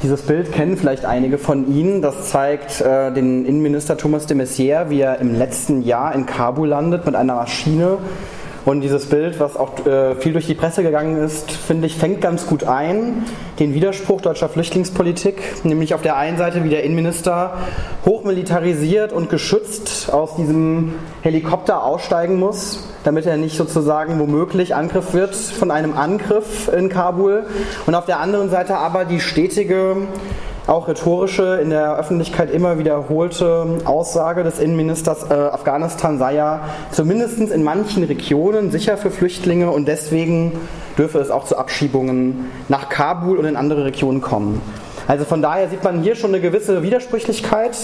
Dieses Bild kennen vielleicht einige von Ihnen. Das zeigt äh, den Innenminister Thomas de Maizière, wie er im letzten Jahr in Kabul landet mit einer Maschine. Und dieses Bild, was auch äh, viel durch die Presse gegangen ist, finde ich, fängt ganz gut ein. Den Widerspruch deutscher Flüchtlingspolitik, nämlich auf der einen Seite, wie der Innenminister hochmilitarisiert und geschützt aus diesem Helikopter aussteigen muss, damit er nicht sozusagen womöglich Angriff wird von einem Angriff in Kabul. Und auf der anderen Seite aber die stetige auch rhetorische, in der Öffentlichkeit immer wiederholte Aussage des Innenministers, äh, Afghanistan sei ja zumindest in manchen Regionen sicher für Flüchtlinge und deswegen dürfe es auch zu Abschiebungen nach Kabul und in andere Regionen kommen. Also von daher sieht man hier schon eine gewisse Widersprüchlichkeit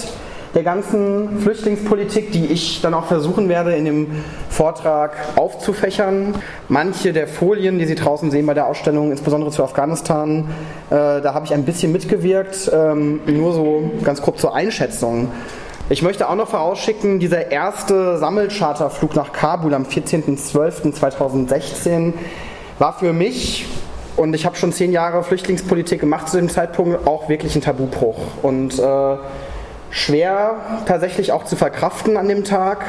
der ganzen Flüchtlingspolitik, die ich dann auch versuchen werde in dem Vortrag aufzufächern. Manche der Folien, die Sie draußen sehen bei der Ausstellung, insbesondere zu Afghanistan, äh, da habe ich ein bisschen mitgewirkt, ähm, nur so ganz grob zur Einschätzung. Ich möchte auch noch vorausschicken, dieser erste Sammelcharterflug nach Kabul am 14.12.2016 war für mich und ich habe schon zehn Jahre Flüchtlingspolitik gemacht zu dem Zeitpunkt auch wirklich ein Tabubruch. Und äh, schwer tatsächlich auch zu verkraften an dem Tag.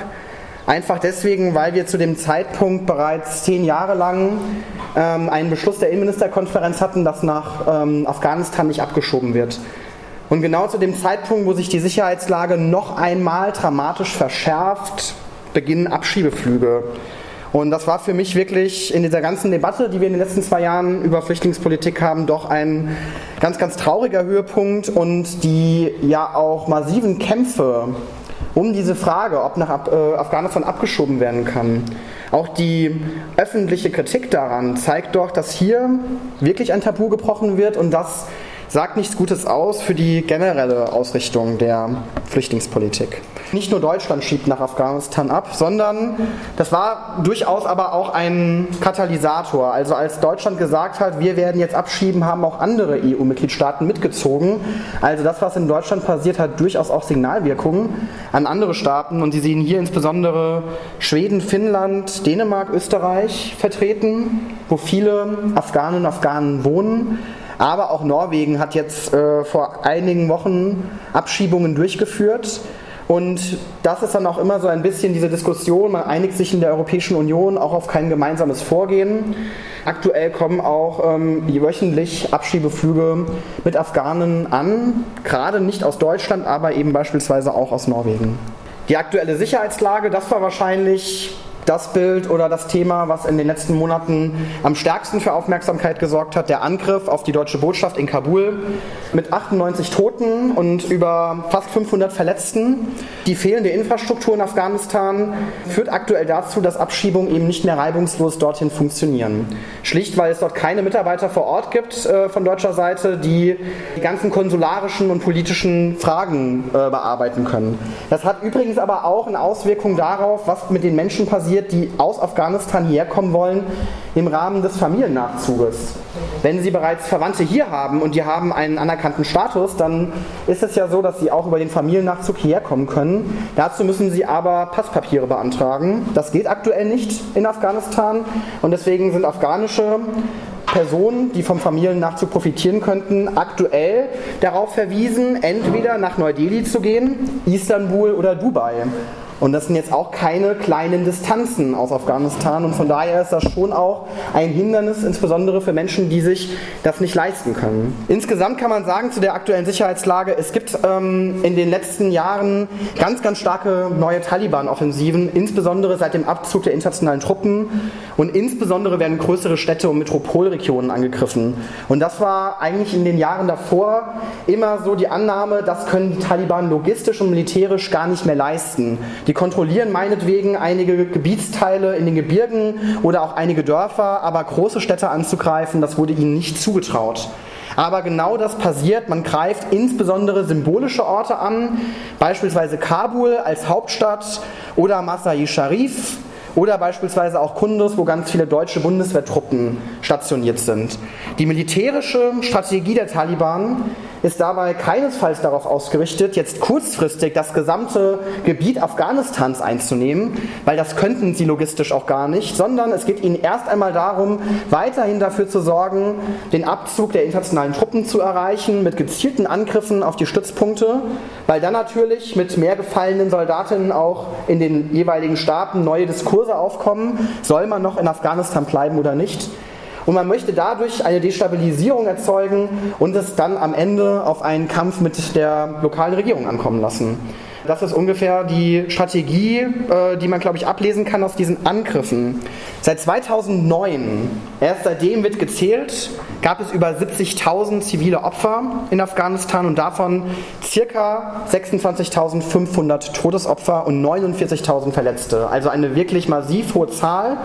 Einfach deswegen, weil wir zu dem Zeitpunkt bereits zehn Jahre lang ähm, einen Beschluss der Innenministerkonferenz hatten, dass nach ähm, Afghanistan nicht abgeschoben wird. Und genau zu dem Zeitpunkt, wo sich die Sicherheitslage noch einmal dramatisch verschärft, beginnen Abschiebeflüge. Und das war für mich wirklich in dieser ganzen Debatte, die wir in den letzten zwei Jahren über Flüchtlingspolitik haben, doch ein ganz, ganz trauriger Höhepunkt und die ja auch massiven Kämpfe um diese Frage, ob nach äh, Afghanistan abgeschoben werden kann. Auch die öffentliche Kritik daran zeigt doch, dass hier wirklich ein Tabu gebrochen wird und das sagt nichts Gutes aus für die generelle Ausrichtung der Flüchtlingspolitik. Nicht nur Deutschland schiebt nach Afghanistan ab, sondern das war durchaus aber auch ein Katalysator. Also als Deutschland gesagt hat, wir werden jetzt abschieben, haben auch andere EU-Mitgliedstaaten mitgezogen. Also das, was in Deutschland passiert, hat durchaus auch Signalwirkungen an andere Staaten. Und Sie sehen hier insbesondere Schweden, Finnland, Dänemark, Österreich vertreten, wo viele Afghanen und Afghanen wohnen. Aber auch Norwegen hat jetzt äh, vor einigen Wochen Abschiebungen durchgeführt. Und das ist dann auch immer so ein bisschen diese Diskussion, man einigt sich in der Europäischen Union auch auf kein gemeinsames Vorgehen. Aktuell kommen auch ähm, wöchentlich Abschiebeflüge mit Afghanen an, gerade nicht aus Deutschland, aber eben beispielsweise auch aus Norwegen. Die aktuelle Sicherheitslage, das war wahrscheinlich das Bild oder das Thema, was in den letzten Monaten am stärksten für Aufmerksamkeit gesorgt hat, der Angriff auf die deutsche Botschaft in Kabul mit 98 Toten und über fast 500 Verletzten. Die fehlende Infrastruktur in Afghanistan führt aktuell dazu, dass Abschiebungen eben nicht mehr reibungslos dorthin funktionieren. Schlicht, weil es dort keine Mitarbeiter vor Ort gibt äh, von deutscher Seite, die die ganzen konsularischen und politischen Fragen äh, bearbeiten können. Das hat übrigens aber auch eine Auswirkung darauf, was mit den Menschen passiert, passiert, die aus Afghanistan hierher kommen wollen im Rahmen des Familiennachzuges. Wenn Sie bereits Verwandte hier haben und die haben einen anerkannten Status, dann ist es ja so, dass Sie auch über den Familiennachzug hierher kommen können. Dazu müssen Sie aber Passpapiere beantragen. Das geht aktuell nicht in Afghanistan und deswegen sind afghanische Personen, die vom Familiennachzug profitieren könnten, aktuell darauf verwiesen, entweder nach Neu-Delhi zu gehen, Istanbul oder Dubai. Und das sind jetzt auch keine kleinen Distanzen aus Afghanistan und von daher ist das schon auch ein Hindernis, insbesondere für Menschen, die sich das nicht leisten können. Insgesamt kann man sagen zu der aktuellen Sicherheitslage, es gibt ähm, in den letzten Jahren ganz, ganz starke neue Taliban-Offensiven, insbesondere seit dem Abzug der internationalen Truppen und insbesondere werden größere Städte und Metropolregionen angegriffen. Und das war eigentlich in den Jahren davor immer so die Annahme, das können die Taliban logistisch und militärisch gar nicht mehr leisten. Die kontrollieren meinetwegen einige Gebietsteile in den Gebirgen oder auch einige Dörfer, aber große Städte anzugreifen, das wurde ihnen nicht zugetraut. Aber genau das passiert. Man greift insbesondere symbolische Orte an, beispielsweise Kabul als Hauptstadt oder Masai Sharif oder beispielsweise auch Kunduz, wo ganz viele deutsche Bundeswehrtruppen stationiert sind. Die militärische Strategie der Taliban ist dabei keinesfalls darauf ausgerichtet, jetzt kurzfristig das gesamte Gebiet Afghanistans einzunehmen, weil das könnten sie logistisch auch gar nicht, sondern es geht ihnen erst einmal darum, weiterhin dafür zu sorgen, den Abzug der internationalen Truppen zu erreichen, mit gezielten Angriffen auf die Stützpunkte, weil dann natürlich mit mehr gefallenen Soldatinnen auch in den jeweiligen Staaten neue Diskurse aufkommen, soll man noch in Afghanistan bleiben oder nicht. Und man möchte dadurch eine Destabilisierung erzeugen und es dann am Ende auf einen Kampf mit der lokalen Regierung ankommen lassen. Das ist ungefähr die Strategie, äh, die man, glaube ich, ablesen kann aus diesen Angriffen. Seit 2009, erst seitdem wird gezählt, gab es über 70.000 zivile Opfer in Afghanistan und davon circa 26.500 Todesopfer und 49.000 Verletzte. Also eine wirklich massiv hohe Zahl.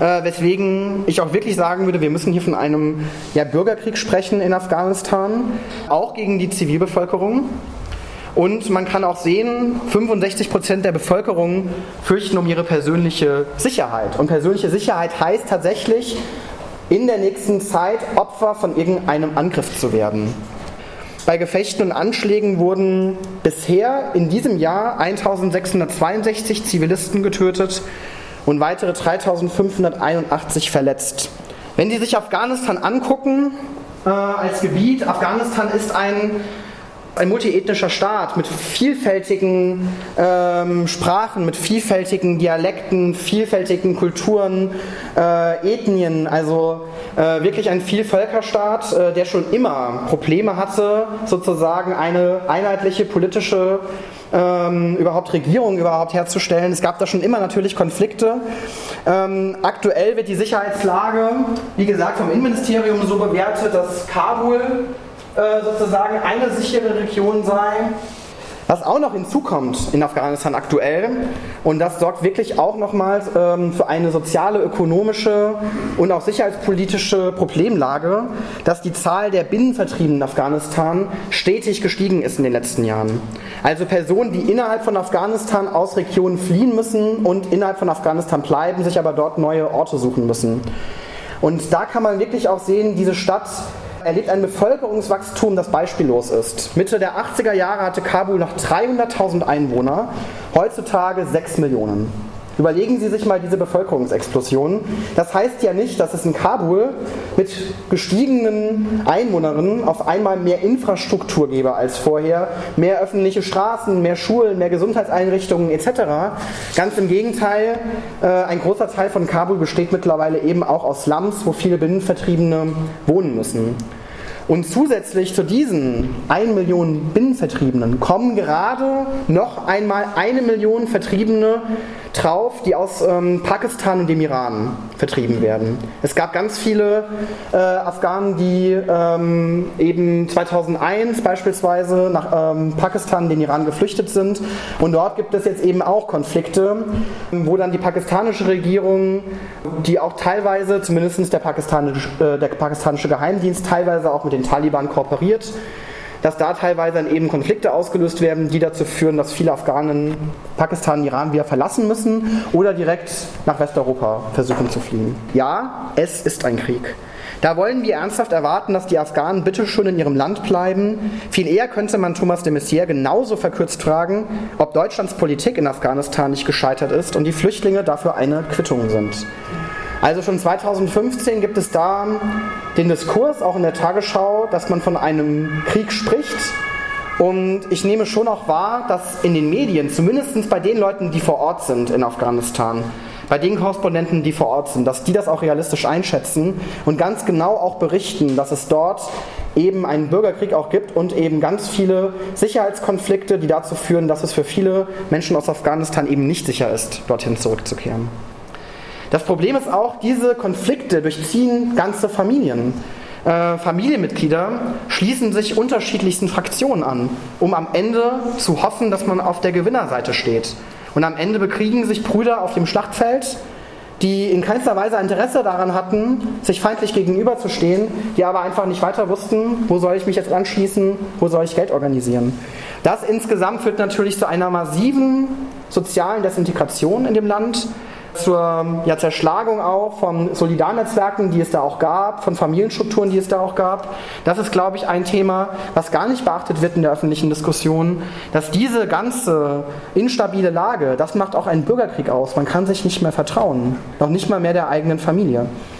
Äh, weswegen ich auch wirklich sagen würde, wir müssen hier von einem ja, Bürgerkrieg sprechen in Afghanistan, auch gegen die Zivilbevölkerung. Und man kann auch sehen, 65 Prozent der Bevölkerung fürchten um ihre persönliche Sicherheit. Und persönliche Sicherheit heißt tatsächlich, in der nächsten Zeit Opfer von irgendeinem Angriff zu werden. Bei Gefechten und Anschlägen wurden bisher in diesem Jahr 1662 Zivilisten getötet und weitere 3581 verletzt. Wenn Sie sich Afghanistan angucken äh, als Gebiet, Afghanistan ist ein ein multiethnischer Staat mit vielfältigen ähm, Sprachen, mit vielfältigen Dialekten, vielfältigen Kulturen, äh, Ethnien, also äh, wirklich ein Vielvölkerstaat, äh, der schon immer Probleme hatte, sozusagen eine einheitliche politische ähm, überhaupt Regierung überhaupt herzustellen. Es gab da schon immer natürlich Konflikte. Ähm, aktuell wird die Sicherheitslage, wie gesagt, vom Innenministerium so bewertet, dass Kabul äh, sozusagen eine sichere Region sei. Was auch noch hinzukommt in Afghanistan aktuell, und das sorgt wirklich auch nochmals ähm, für eine soziale, ökonomische und auch sicherheitspolitische Problemlage, dass die Zahl der Binnenvertriebenen in Afghanistan stetig gestiegen ist in den letzten Jahren. Also Personen, die innerhalb von Afghanistan aus Regionen fliehen müssen und innerhalb von Afghanistan bleiben, sich aber dort neue Orte suchen müssen. Und da kann man wirklich auch sehen, diese Stadt erlebt ein Bevölkerungswachstum, das beispiellos ist. Mitte der 80er Jahre hatte Kabul noch 300.000 Einwohner, heutzutage 6 Millionen. Überlegen Sie sich mal diese Bevölkerungsexplosion. Das heißt ja nicht, dass es in Kabul mit gestiegenen Einwohnerinnen auf einmal mehr Infrastruktur gäbe als vorher, mehr öffentliche Straßen, mehr Schulen, mehr Gesundheitseinrichtungen etc. Ganz im Gegenteil, äh, ein großer Teil von Kabul besteht mittlerweile eben auch aus Slums, wo viele Binnenvertriebene wohnen müssen. Und zusätzlich zu diesen 1 Million Binnenvertriebenen kommen gerade noch einmal eine Million Vertriebene drauf, die aus ähm, Pakistan und dem Iran vertrieben werden. Es gab ganz viele äh, Afghanen, die ähm, eben 2001 beispielsweise nach ähm, Pakistan, den Iran geflüchtet sind. Und dort gibt es jetzt eben auch Konflikte, wo dann die pakistanische Regierung, die auch teilweise, zumindest der äh, der pakistanische Geheimdienst, teilweise auch mit den Taliban kooperiert, dass da teilweise dann eben Konflikte ausgelöst werden, die dazu führen, dass viele Afghanen Pakistan, Iran wieder verlassen müssen oder direkt nach Westeuropa versuchen zu fliehen. Ja, es ist ein Krieg. Da wollen wir ernsthaft erwarten, dass die Afghanen bitte schon in ihrem Land bleiben. Viel eher könnte man Thomas de Maizière genauso verkürzt fragen, ob Deutschlands Politik in Afghanistan nicht gescheitert ist und die Flüchtlinge dafür eine Quittung sind. Also schon 2015 gibt es da den Diskurs, auch in der Tagesschau, dass man von einem Krieg spricht. Und ich nehme schon auch wahr, dass in den Medien, zumindest bei den Leuten, die vor Ort sind in Afghanistan, bei den Korrespondenten, die vor Ort sind, dass die das auch realistisch einschätzen und ganz genau auch berichten, dass es dort eben einen Bürgerkrieg auch gibt und eben ganz viele Sicherheitskonflikte, die dazu führen, dass es für viele Menschen aus Afghanistan eben nicht sicher ist, dorthin zurückzukehren. Das Problem ist auch, diese Konflikte durchziehen ganze Familien. Äh, Familienmitglieder schließen sich unterschiedlichsten Fraktionen an, um am Ende zu hoffen, dass man auf der Gewinnerseite steht. Und am Ende bekriegen sich Brüder auf dem Schlachtfeld, die in keinster Weise Interesse daran hatten, sich feindlich gegenüberzustehen, die aber einfach nicht weiter wussten, wo soll ich mich jetzt anschließen, wo soll ich Geld organisieren. Das insgesamt führt natürlich zu einer massiven sozialen Desintegration in dem Land zur ja, Zerschlagung auch von Solidarnetzwerken, die es da auch gab, von Familienstrukturen, die es da auch gab. Das ist, glaube ich, ein Thema, was gar nicht beachtet wird in der öffentlichen Diskussion, dass diese ganze instabile Lage, das macht auch einen Bürgerkrieg aus. Man kann sich nicht mehr vertrauen, noch nicht mal mehr der eigenen Familie.